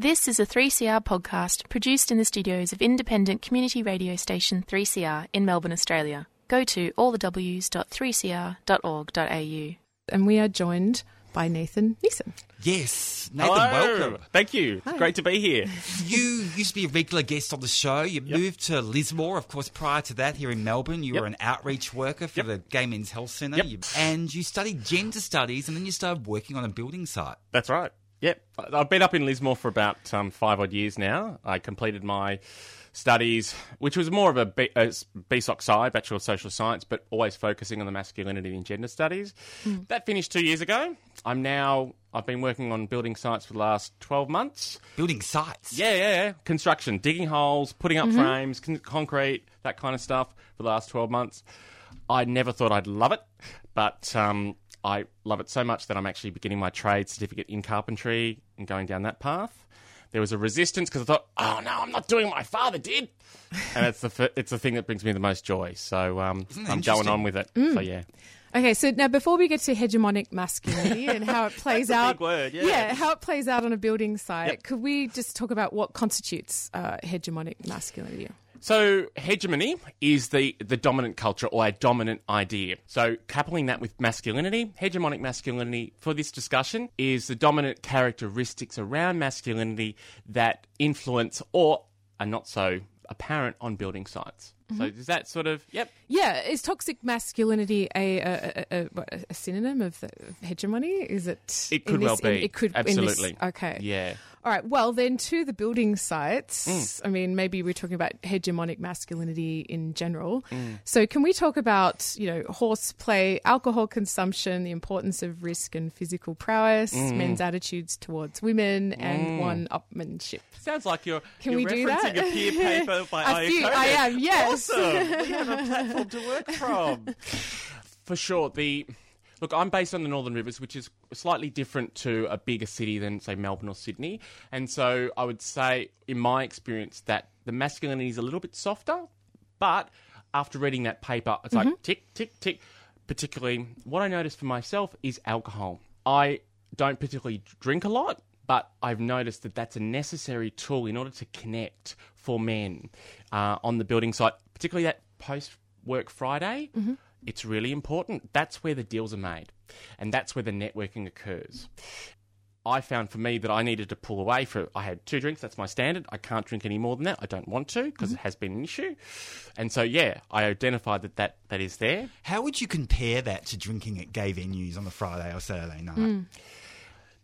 This is a 3CR podcast produced in the studios of independent community radio station 3CR in Melbourne, Australia. Go to allthews.3cr.org.au. And we are joined by Nathan Niessen. Yes, Nathan, Hello. welcome. Thank you. Great to be here. You used to be a regular guest on the show. You moved to Lismore, of course. Prior to that, here in Melbourne, you Yep. were an outreach worker for Yep. the Gay Men's Health Centre, Yep. You- and you studied gender studies, and then you started working on a building site. That's right. Yep. I've been up in Lismore for about um, five odd years now. I completed my studies, which was more of a, B- a s- BSOC side, Bachelor of Social Science, but always focusing on the masculinity and gender studies. That finished two years ago. I'm now, I've been working on building sites for the last 12 months. Building sites. Yeah, yeah, yeah. Construction, digging holes, putting up frames, con- concrete, that kind of stuff for the last 12 months. I never thought I'd love it, but um, I love it so much that I'm actually beginning my trade certificate in carpentry and going down that path. There was a resistance because I thought, oh no, I'm not doing what my father did. and it's the, f- it's the thing that brings me the most joy. So um, I'm going on with it. So yeah. Okay, so now before we get to hegemonic masculinity and how it plays out, word, yeah. how it plays out on a building site, Yep. could we just talk about what constitutes uh, hegemonic masculinity? So hegemony is the, the dominant culture or a dominant idea. So coupling that with masculinity, hegemonic masculinity for this discussion is the dominant characteristics around masculinity that influence or are not so apparent on building sites. So Mm-hmm. does that sort of yep? Yeah, is toxic masculinity a a, a, a, a synonym of, the, of hegemony? Is it? It in could well this- in- be. it could in this- absolutely. okay. Yeah. All right. Well, then to the building sites. Mm. I mean, maybe we're talking about hegemonic masculinity in general. Mm. So, can we talk about you know horseplay, alcohol consumption, the importance of risk and physical prowess, Mm. men's attitudes towards women, and one-upmanship? Sounds like you're, Can you're we do that? a peer paper by I Aya. I am, yes. Awesome. we have a platform to work from. For sure. The look, I'm based on the Northern Rivers, which is slightly different to a bigger city than say Melbourne or Sydney, and so I would say, in my experience, that the masculinity is a little bit softer. But after reading that paper, it's Mm-hmm. like tick, tick, tick. Particularly, what I noticed for myself is alcohol. I don't particularly drink a lot, but I've noticed that that's a necessary tool in order to connect for men uh, on the building site, particularly that post work Friday. It's really important. That's where the deals are made, and that's where the networking occurs. I found for me that I needed to pull away for. I had two drinks. That's my standard. I can't drink any more than that. I don't want to because it has been an issue. And so, yeah, I identified that that, that is there. How would you compare that to drinking at gay venues on the Friday or Saturday night? Hmm.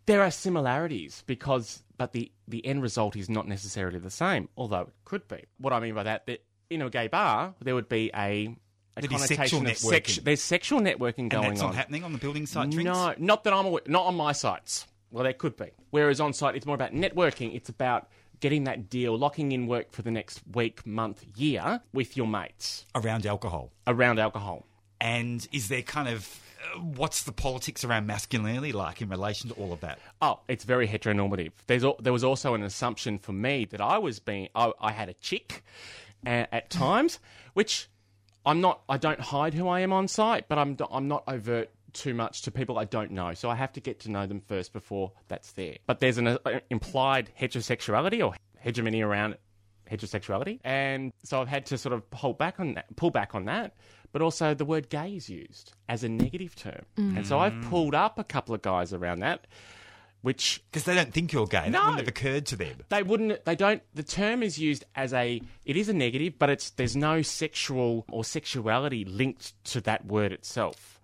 There are similarities because, but the, the end result is not necessarily the same, although it could be. What I mean by that, that in a gay bar, there would be a, a connotation sexual of sex- there's sexual networking And going that's on. not happening on the building site drinks? No, not that I'm aware, not on my sites. Well, there could be. Whereas on site, it's more about networking. It's about getting that deal, locking in work for the next week, month, year with your mates Around alcohol. around alcohol. And is there kind of. Uh, what's the politics around masculinity like in relation to all of that? Oh, it's very heteronormative. There's there was also an assumption for me that I was being I, I had a chick uh, at times, which I'm not. I don't hide who I am on site, but I'm I'm not overt too much to people I don't know. So I have to get to know them first before that's there. But there's an uh, implied heterosexuality or hegemony around heterosexuality, and so I've had to sort of hold back on that, pull back on that. But also, the word gay is used as a negative term, and so I've pulled up a couple of guys around that, which Because they don't think you're gay. That No. wouldn't have occurred to them. they wouldn't they don't the term is used as a it is a negative but it's there's no sexual or sexuality linked to that word itself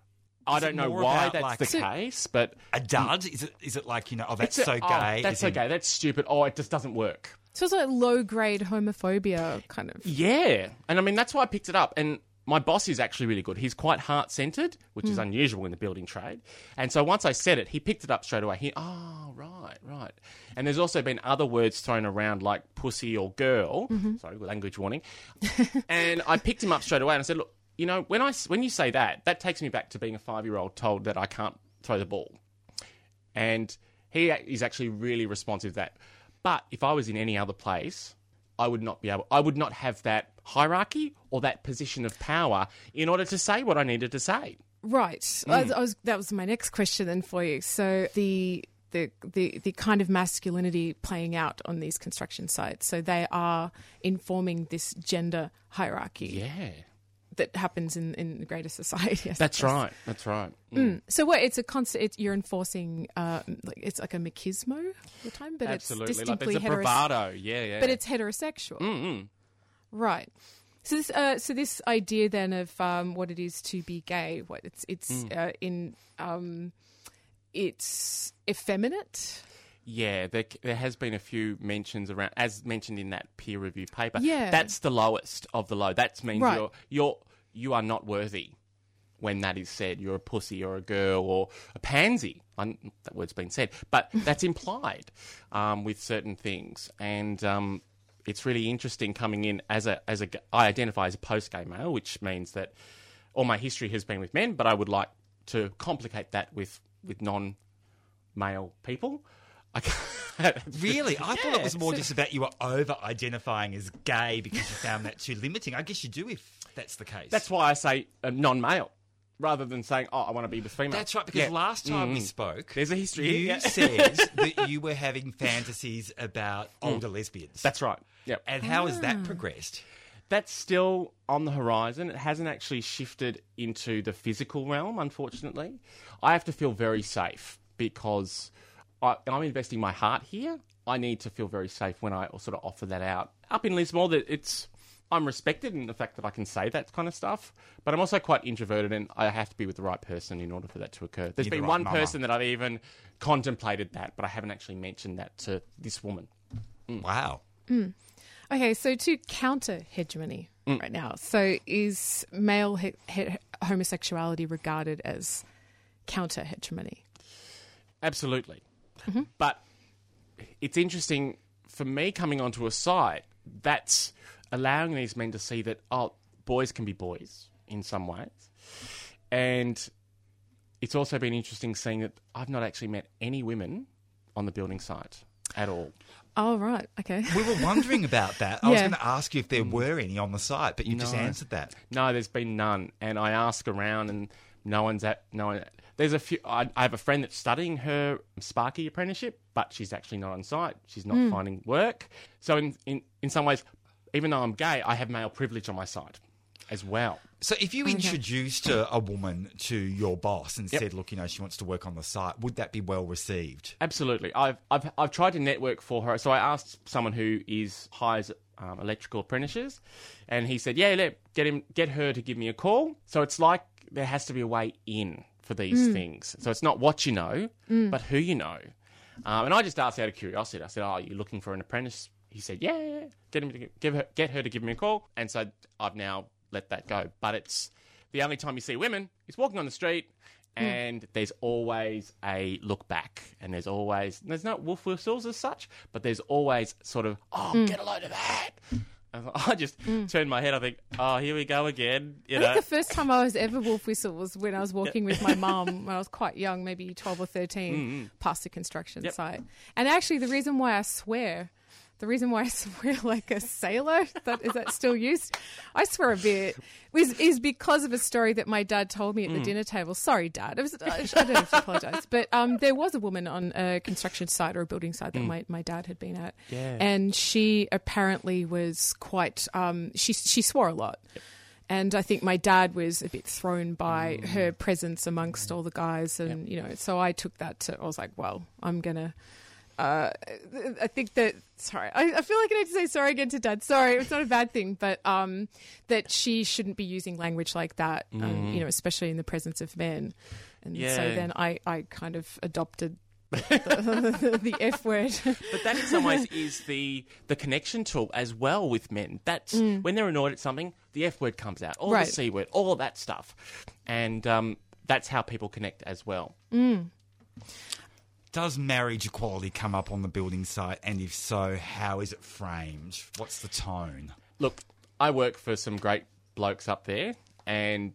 i Is it don't know why about, that's like- the So- case but A dud? Is it, is it like, you know, oh, that's a- so oh, gay? that's as in- okay that's stupid oh it just doesn't work So it's like low grade homophobia, kind of. yeah and i mean that's why i picked it up and my boss is actually really good. He's quite heart centered, which is hmm. unusual in the building trade. And so once I said it, he picked it up straight away. He, oh, right, right. And there's also been other words thrown around like pussy or girl. Mm-hmm. Sorry, language warning. and I picked him up straight away and I said, look, you know, when I when you say that, that takes me back to being a five year old told that I can't throw the ball. And he is actually really responsive to that. But if I was in any other place, I would not be able. I would not have that hierarchy or that position of power in order to say what I needed to say. Right. I, I was, that was my next question then for you. So the the, the the kind of masculinity playing out on these construction sites. So they are informing this gender hierarchy Yeah. that happens in, in the greater society. I That's suppose. right. That's right. Mm. So what? It's a constant. It's, you're enforcing. Uh, like it's like a machismo all the time, but Absolutely. it's Like distinctly there's a heterosexual. bravado. Yeah, yeah. But it's heterosexual, Mm-mm. Right? So this, uh, so this idea then of um, what it is to be gay, what it's it's Mm. uh, in, um, it's effeminate. Yeah, there, there has been a few mentions around, as mentioned in that peer review paper. Yeah. that's the lowest of the low. That means Right. you're you're you are not worthy when that is said. You're a pussy or a girl or a pansy. I, that word's been said, but that's implied um, with certain things, and um, it's really interesting coming in as a as a I identify as a post gay male, which means that all my history has been with men, but I would like to complicate that with with non male people. I Really? I thought it was more just about you were over identifying as gay because you found that too limiting. I guess you do if that's the case. That's why I say uh, non-male rather than saying, "Oh, I want to be with female." That's right, because Yeah. last time we Mm. spoke, There's a history You yeah. said that you were having fantasies about older lesbians. That's right. Yep. and how has that progressed? That's still on the horizon. It hasn't actually shifted into the physical realm, unfortunately. I have to feel very safe because I, I'm investing my heart here. I need to feel very safe when I sort of offer that out. Up in Lismore, that it's I'm respected in the fact that I can say that kind of stuff, but I'm also quite introverted and I have to be with the right person in order for that to occur. There's You're the been right one mama. person that I've even contemplated that, but I haven't actually mentioned that to this woman. Mm. Wow. Mm. Okay, so to counter hegemony mm. right now, so is male he- he- homosexuality regarded as counter hegemony? Absolutely. Mm-hmm. But it's interesting for me coming onto a site that's allowing these men to see that, oh, boys can be boys in some ways. And it's also been interesting seeing that I've not actually met any women on the building site at all. Oh right, okay. We were wondering about that. I was going to ask you if there mm. were any on the site, but you just answered that. No, there's been none. And I ask around, and no one's at no one. There's a few. I, I have a friend that's studying her Sparky apprenticeship, but she's actually not on site. She's not hmm. finding work. So in, in in some ways, even though I'm gay, I have male privilege on my side as well. So if you introduced a, a woman to your boss and Yep. said, look, you know, she wants to work on the site, would that be well received? Absolutely. I've, I've, I've tried to network for her. So I asked someone who is hires um, electrical apprentices, and he said, "Yeah, let, get him, get her to give me a call." So it's like there has to be a way in for these things. So it's not what you know, but who you know. Um, and I just asked out of curiosity. I said, "Oh, are you looking for an apprentice?" He said, "Yeah, yeah, yeah. get him to gi- give her, get her to give me a call." And so I've now let that go. But it's the only time you see women is walking on the street hmm. and there's always a look back and there's always there's no wolf whistles as such but there's always sort of oh hmm. get a load of that I just hmm. turn my head I think oh here we go again you I know think the first time I was ever wolf whistle was when I was walking with my mum when I was quite young, maybe 12 or 13, past a construction Yep. site. And actually, the reason why I swear, the reason why I swear like a sailor, that is that still used? I swear a bit, is, is because of a story that my dad told me at the dinner table. Sorry, dad. Was, I don't have to apologise. But um, there was a woman on a construction site or a building site that my, my dad had been at. Yeah. And she apparently was quite, um, she, she swore a lot. And I think my dad was a bit thrown by her presence amongst all the guys. And, you know, so I took that to, I was like, well, I'm going to. Uh, I think that sorry, I, I feel like I need to say sorry again to Dad. Sorry, it's not a bad thing, but um, that she shouldn't be using language like that, um, you know, especially in the presence of men. And so then I, I kind of adopted the, the F word. but that in some ways is the the connection tool as well with men that's when they're annoyed at something the F word comes out or Right. the C word all that stuff and um, that's how people connect as well Does marriage equality come up on the building site? And if so, how is it framed? What's the tone? Look, I work for some great blokes up there, and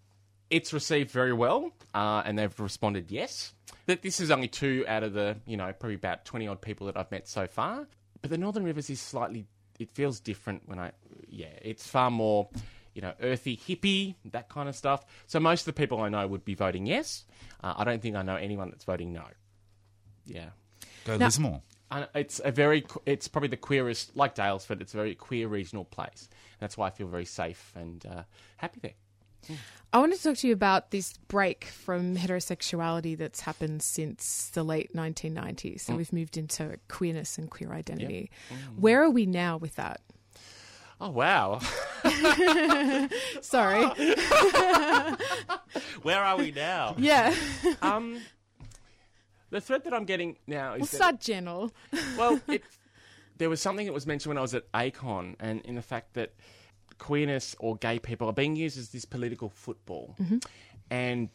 it's received very well, uh, and they've responded yes. That this is only two out of the, you know, probably about 20 odd people that I've met so far. But the Northern Rivers is slightly, it feels different when I, yeah, it's far more, you know, earthy, hippie, that kind of stuff. So most of the people I know would be voting yes. Uh, I don't think I know anyone that's voting no. Yeah. Go Now- Lismore. And it's a very, it's probably the queerest, like Daylesford, it's a very queer regional place. That's why I feel very safe and uh, happy there. I want to talk to you about this break from heterosexuality that's happened since the late 1990s. So we've moved into queerness and queer identity. Where are we now with that? Oh, wow. Sorry. Where are we now? yeah. Um, the thread that I'm getting now is We'll that, start general. well, it, there was something that was mentioned when I was at ACON, and in the fact that queerness or gay people are being used as this political football, mm-hmm. and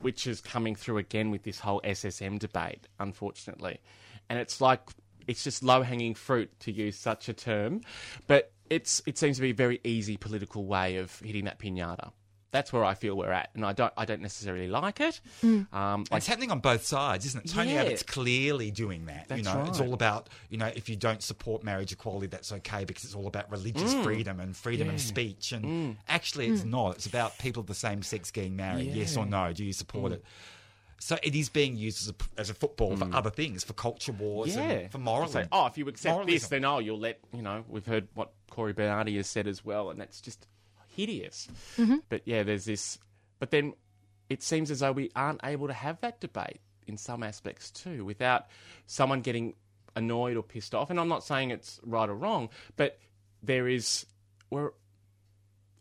which is coming through again with this whole SSM debate, unfortunately. And it's like it's just low hanging fruit to use such a term, but it's it seems to be a very easy political way of hitting that pinata. That's where I feel we're at, and I don't I don't necessarily like it. Um, like It's happening on both sides, isn't it? Tony Yeah. Abbott's clearly doing that. you That's know, it's all about you know if you don't support marriage equality, that's okay because it's all about religious Mm. freedom and freedom of speech. And actually, it's not. It's about people of the same sex getting married. Yes or no? Do you Mm. support it? So it is being used as a, as a football for other things, for culture wars, Mm. yeah, and for moralism. Say, oh, if you accept this, then oh, you'll let you know. We've heard what Cory Bernardi has said as well, and that's just hideous. But yeah, there's this. But then it seems as though we aren't able to have that debate in some aspects too, without someone getting annoyed or pissed off. And I'm not saying it's right or wrong, but there is we're.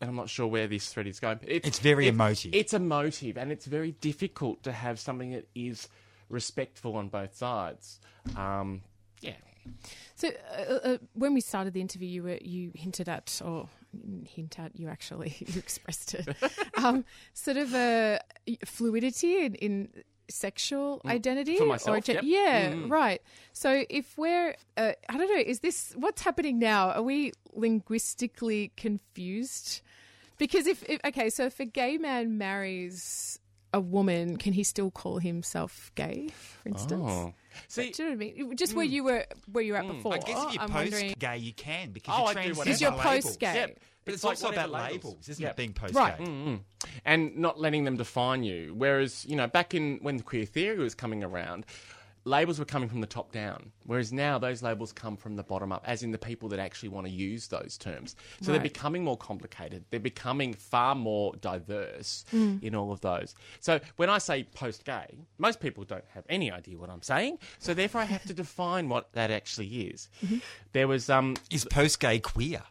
And I'm not sure where this thread is going. But it's, It's very it- emotive. It's emotive, and it's very difficult to have something that is respectful on both sides. Um, yeah. So uh, uh, when we started the interview, you were you hinted at, or didn't hint at, you actually you expressed it, um, sort of a fluidity in, in sexual identity For myself, or gen- yep. yeah, Mm. right. So if we're, uh, I don't know, is this what's happening now? Are we linguistically confused? Because if, if okay, so if a gay man marries a woman, can he still call himself gay? For instance. Oh. See, Do you know what I mean? Just where mm. you were, where you were at mm. before. I guess if you're I'm post wondering. gay, you can because Oh, you're I do transcending. Is your post-gay? Yep. But it's, like also about whatever labels, isn't Yep. it? Being post Right. gay. and not letting them define you. Whereas, you know, back in when the queer theory was coming around, labels were coming from the top down. Whereas now those labels come from the bottom up, as in the people that actually want to use those terms. So they're becoming more complicated. They're becoming far more diverse Mm. in all of those. So when I say post gay, most people don't have any idea what I'm saying. So therefore I have to define what that actually is. Mm-hmm. There was um Is post gay queer?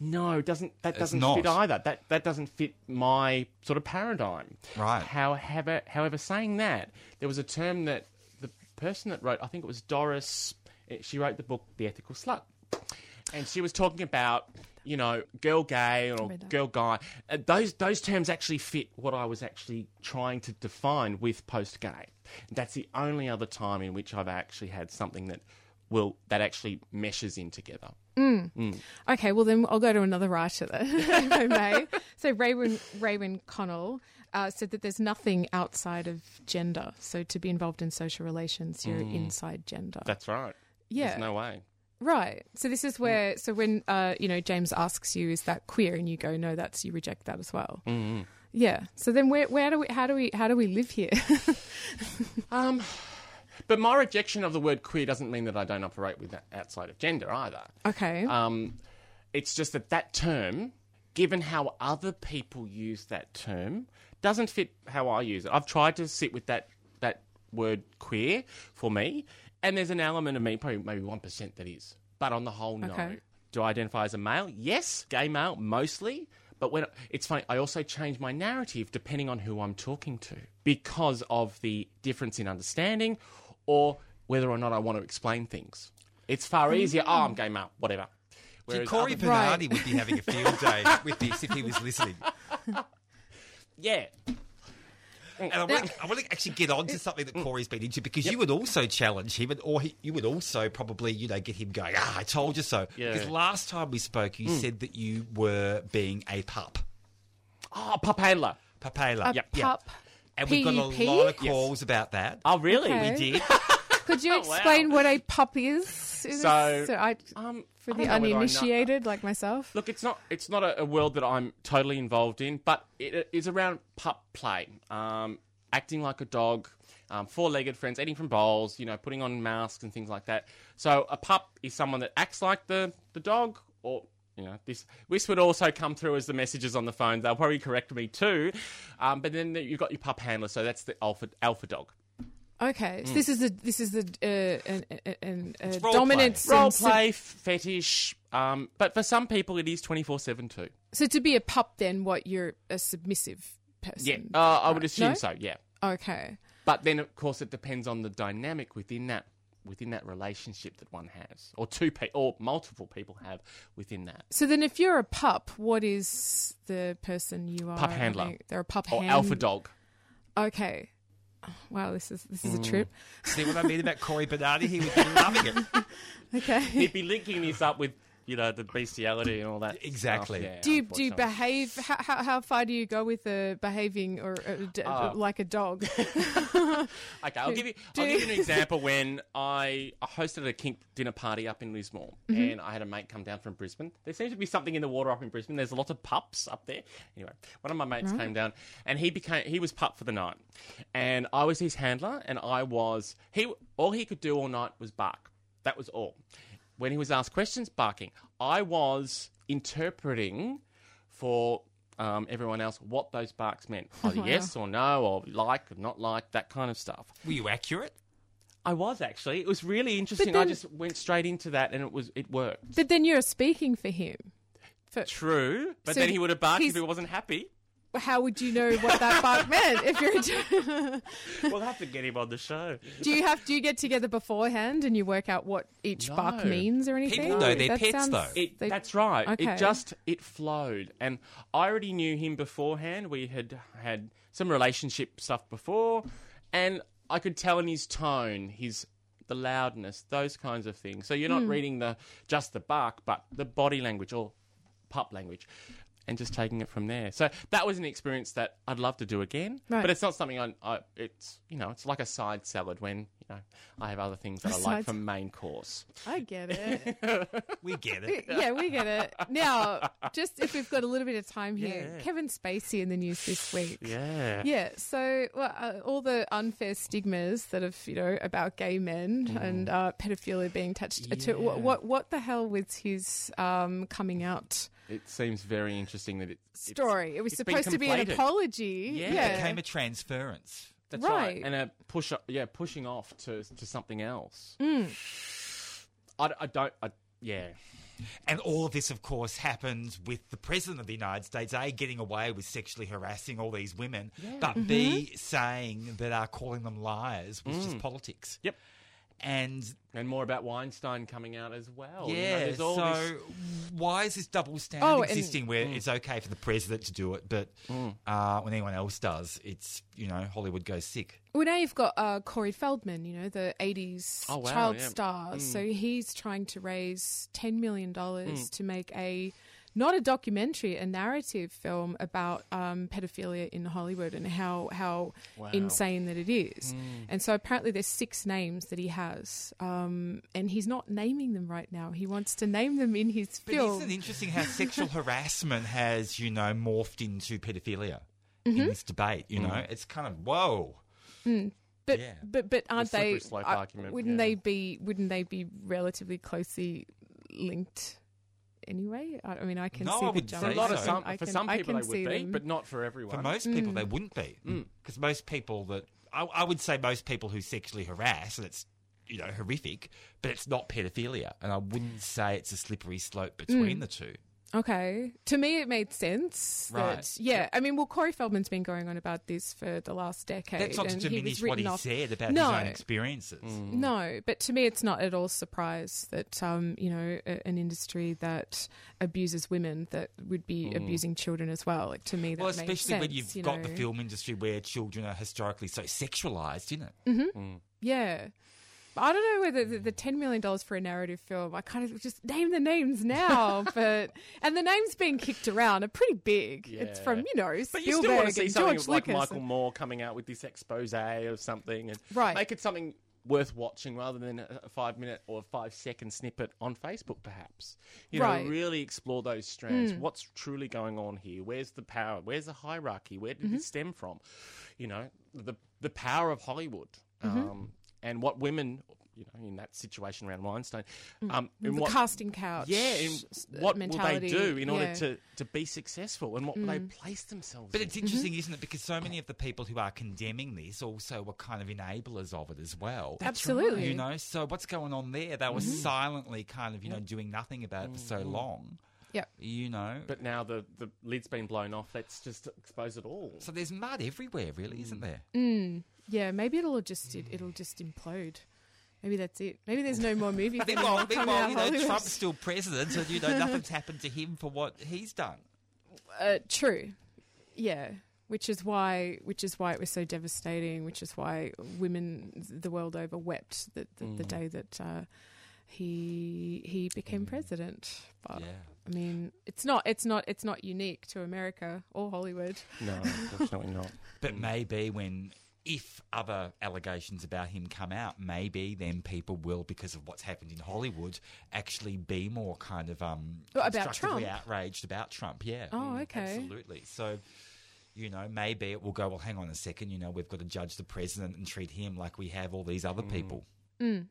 no, doesn't that doesn't not. fit either. That that doesn't fit my sort of paradigm. Right. However, however, saying that, there was a term that the person that wrote, I think it was Doris, eh, she wrote the book The Ethical Slut. And she was talking about, you know, girl gay or girl guy. Uh, those those terms actually fit what I was actually trying to define with post gay. That's the only other time in which I've actually had something that will that actually meshes in together. Okay, well then I'll go to another writer then, if I may. So Raewyn Raewyn Connell uh, said that there's nothing outside of gender. So to be involved in social relations, you're inside gender. That's right. yeah, There's no way. right. So this is where. So when uh, you know James asks you, "Is that queer?" and you go, "No, that's you reject that as well." Mm-hmm. Yeah. So then where where do we how do we how do we live here? Um, but my rejection of the word queer doesn't mean that I don't operate with that outside of gender either. okay. Um, it's just that that term, given how other people use that term, doesn't fit how I use it. I've tried to sit with that that word queer for me, and there's an element of me, probably maybe one percent, that is. But on the whole, no. Okay. Do I identify as a male? Yes, gay male mostly. But when it's funny, I also change my narrative depending on who I'm talking to because of the difference in understanding, or whether or not I want to explain things. It's far mm. easier. Oh, I'm gay male, whatever. Whereas Cory other- Bernardi would be having a field day with this if he was listening. yeah, And I want, I want to actually get on to something that Cory's been into because you would also challenge him, and, or he, you would also probably, you know, get him going. Ah, I told you so. Yeah. Because last time we spoke, you said that you were being a pup, oh, pup handler. papela. a yep, yep. pup. And we've got a lot of calls about that. Oh, really? Okay. We did. Could you Oh, explain what a pup is? Is So, this- I, Um, for I the don't know whether I uninitiated like myself. Look, it's not it's not a, a world that I'm totally involved in, but it is around pup play, um, acting like a dog, um, four-legged friends, eating from bowls, you know, putting on masks and things like that. So a pup is someone that acts like the the dog, or you know, this this would also come through as the messages on the phone. They'll probably correct me too. Um, but then you've got your pup handler, so that's the alpha alpha dog. Okay, so this is the this is the uh, an, an, an, role dominance play. Role sub- play, fetish, um, but for some people it is twenty four seven too. So to be a pup, then what you're a submissive person? Yeah, uh, I would assume No? so. Yeah. Okay. But then, of course, it depends on the dynamic within that within that relationship that one has, or two pe- or multiple people have within that. So then, if you're a pup, what is the person you are? Pup handler. They're a pup handler. Or hand- alpha dog. Okay. Wow, this is this Mm. is a trip. See what I mean about Cory Bernardi? He would be loving it. Okay. He'd be linking this up with you know the bestiality and all that. Exactly. stuff, yeah, Do you do you behave? How, how, how far do you go with uh, behaving or uh, d- Uh, like a dog? Okay, I'll give you. I'll give you an example. When I I hosted a kink dinner party up in Lismore, Mm-hmm. and I had a mate come down from Brisbane. There seems to be something in the water up in Brisbane. There's a lot of pups up there. Anyway, one of my mates came down, and he became he was pup for the night, and I was his handler, and I was he. All he could do all night was bark. That was all. When he was asked questions, barking. I was interpreting for um, everyone else what those barks meant. Either yes or no, or like or not like, that kind of stuff. Were you accurate? I was actually. It was really interesting. I just went straight into that, and it was it worked. but then you're speaking for him. For, True, but So then he would have barked if he wasn't happy. How would you know what that bark meant if you're? We'll have to get him on the show. do you have? Do you get together beforehand and you work out what each bark No. means or anything? People know their That pets, sounds- though. It, they- that's right. Okay. It just it flowed, and I already knew him beforehand. We had had some relationship stuff before, and I could tell in his tone, his the loudness, those kinds of things. So you're not hmm. reading the just the bark, but the body language or pup language. And just taking it from there. So that was an experience that I'd love to do again. Right. But it's not something I, I. It's you know, it's like a side salad when you know I have other things that I like for main course. I get it. We get it. yeah, we get it. Now, just if we've got a little bit of time here, Yeah. Kevin Spacey in the news this week. Yeah. Yeah, so well, uh, all the unfair stigmas that have, you know, about gay men Mm. and uh, pedophilia being attached to what, what what the hell was his um, coming out It seems very interesting that it, it's- story? It was supposed to be an apology. Yeah. Yeah, It became a transference. That's Right. right. And a push, yeah, pushing off to to something else. Mm. I, I don't. I, yeah. And all of this, of course, happens with the President of the United States, A, getting away with sexually harassing all these women, but B, Mm-hmm. saying that uh, calling them liars was just politics. Yep. And And more about Weinstein coming out as well. You know, yeah, there's all so this- why is this double standard Oh, and- existing where it's okay for the president to do it, but uh, when anyone else does, it's, you know, Hollywood goes sick. Well, now you've got uh, Corey Feldman, you know, the 80s Oh, wow, child yeah. Mm. star. So he's trying to raise $10 million Mm. to make a, not a documentary, a narrative film about um, pedophilia in Hollywood and how, how Wow. insane that it is. Mm. And so apparently there's six names that he has. Um, and he's not naming them right now. He wants to name them in his But film. isn't it interesting how sexual harassment has, you know, morphed into pedophilia Mm-hmm. in this debate? You know, it's kind of whoa. But Yeah. but but aren't slippery they? slope uh, argument, wouldn't yeah. they be? Wouldn't they be relatively closely linked? Anyway, I, I mean, I can No, see I the wouldn't jump. For a say lot of some, I for can- some people they see would be, them. but not for everyone. For most people, Mm. they wouldn't be. Because most people that, I, I would say most people who sexually harass, and it's, you know, horrific, but it's not pedophilia. And I wouldn't say it's a slippery slope Mm. between the two. Okay, to me, it made sense. Right. That, yeah, I mean, well, Corey Feldman's been going on about this for the last decade. That's not to and he was diminish what written he off- said about no, his own experiences. Mm. No, but to me, it's not at all surprise that um, you know a, an industry that abuses women that would be mm. abusing children as well. Like to me, that Well, makes especially when you've you got the film industry where children are historically so sexualized, isn't it? Mm-hmm. Mm. Yeah. I don't know whether the, the ten million dollars for a narrative film. I kind of just name the names now, but and the names being kicked around are pretty big. It's from you know But Spielberg you still want to see something George like Lucas. Michael Moore coming out with this expose of something and Right. make it something worth watching rather than a five minute or five second snippet on Facebook, perhaps. You Right. Know, really explore those strands. What's truly going on here? Where's the power? Where's the hierarchy? Where did Mm-hmm. it stem from? You know, the the power of Hollywood. um, and what women, you know, in that situation around Weinstein, mm. um, the in what, casting couch. yeah, in s- uh, what will they do in order Yeah. to, to be successful, and what will they mm. place themselves? But in? it's interesting, isn't it? Because so many of the people who are condemning this also were kind of enablers of it as well. Absolutely. You know, so what's going on there? They were mm-hmm. silently kind of, you know, doing nothing about it for so mm-hmm. long. Yep. You know. But now the, the lid's been blown off. Let's just expose it all. so there's mud everywhere, really, isn't mm. there? Yeah, maybe it'll just it, it'll just implode. Maybe that's it. Maybe there's no more movie. Meanwhile, coming meanwhile out you know, Hollywood. Trump's still president, and you know nothing's happened to him for what he's done. Uh, true. Yeah. Which is why, which is why it was so devastating. Which is why women the world over wept the, the, the day that uh, he he became president. But Yeah. I mean, it's not it's not it's not unique to America or Hollywood. No, unfortunately not. But maybe when, if other allegations about him come out, maybe then people will, because of what's happened in Hollywood, actually be more kind of um about Trump? outraged about Trump. Yeah. Oh, mm, okay. Absolutely. So. You know, maybe it will go. Well, hang on a second. You know, we've got to judge the president and treat him like we have all these other mm. people. Mm.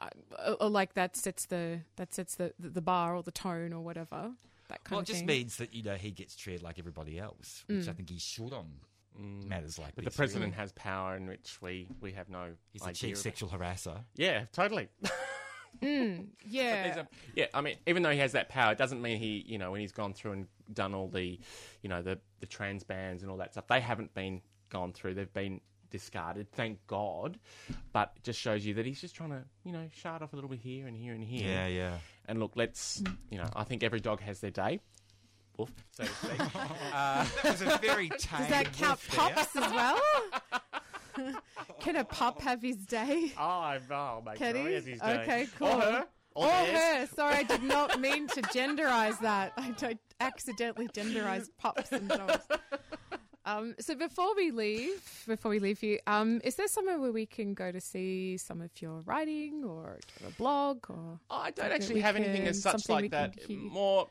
Uh, or like that sets the that sets the, the, the bar or the tone or whatever. That kind Well, of it just thing. means that you know he gets treated like everybody else, which I think he should on Mm. matters like But this. the president has power in which we, we have no He's a idea. chief of. sexual harasser. Yeah, totally. Hmm, yeah. There's a- yeah, I mean, even though he has that power, it doesn't mean he, you know, when he's gone through and done all the, you know, the the trans bans and all that stuff, they haven't been gone through. They've been discarded, thank God. But it just shows you that he's just trying to, you know, shut off a little bit here and here and here. Yeah, yeah. And look, let's, mm. you know, I think every dog has their day. So to speak. That was a very tame. Does that count there. pups as well? Can a pup have his day? oh, oh, make Can sure he? has his day. Okay, cool. Or her. Or, Or her. Sorry, I did not mean to genderize that. I, I accidentally genderized pups and dogs. Um, so before we leave, before we leave you, um, is there somewhere where we can go to see some of your writing or a blog or? I don't actually have anything as such like that. More,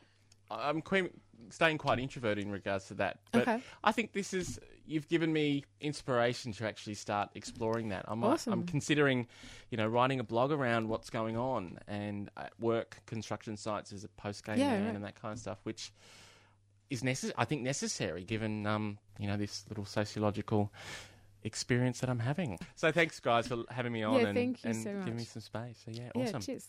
I'm quite, staying quite introverted in regards to that. But Okay. I think this is you've given me inspiration to actually start exploring that. I'm Awesome. I'm considering, you know, writing a blog around what's going on and at work construction sites as a post gay Yeah, man right. and that kind of stuff, which is necess- I think necessary given um, you know this little sociological experience that I'm having. So thanks guys for having me on Yeah, and, thank you and so giving me some space. So yeah, Yeah, awesome. cheers.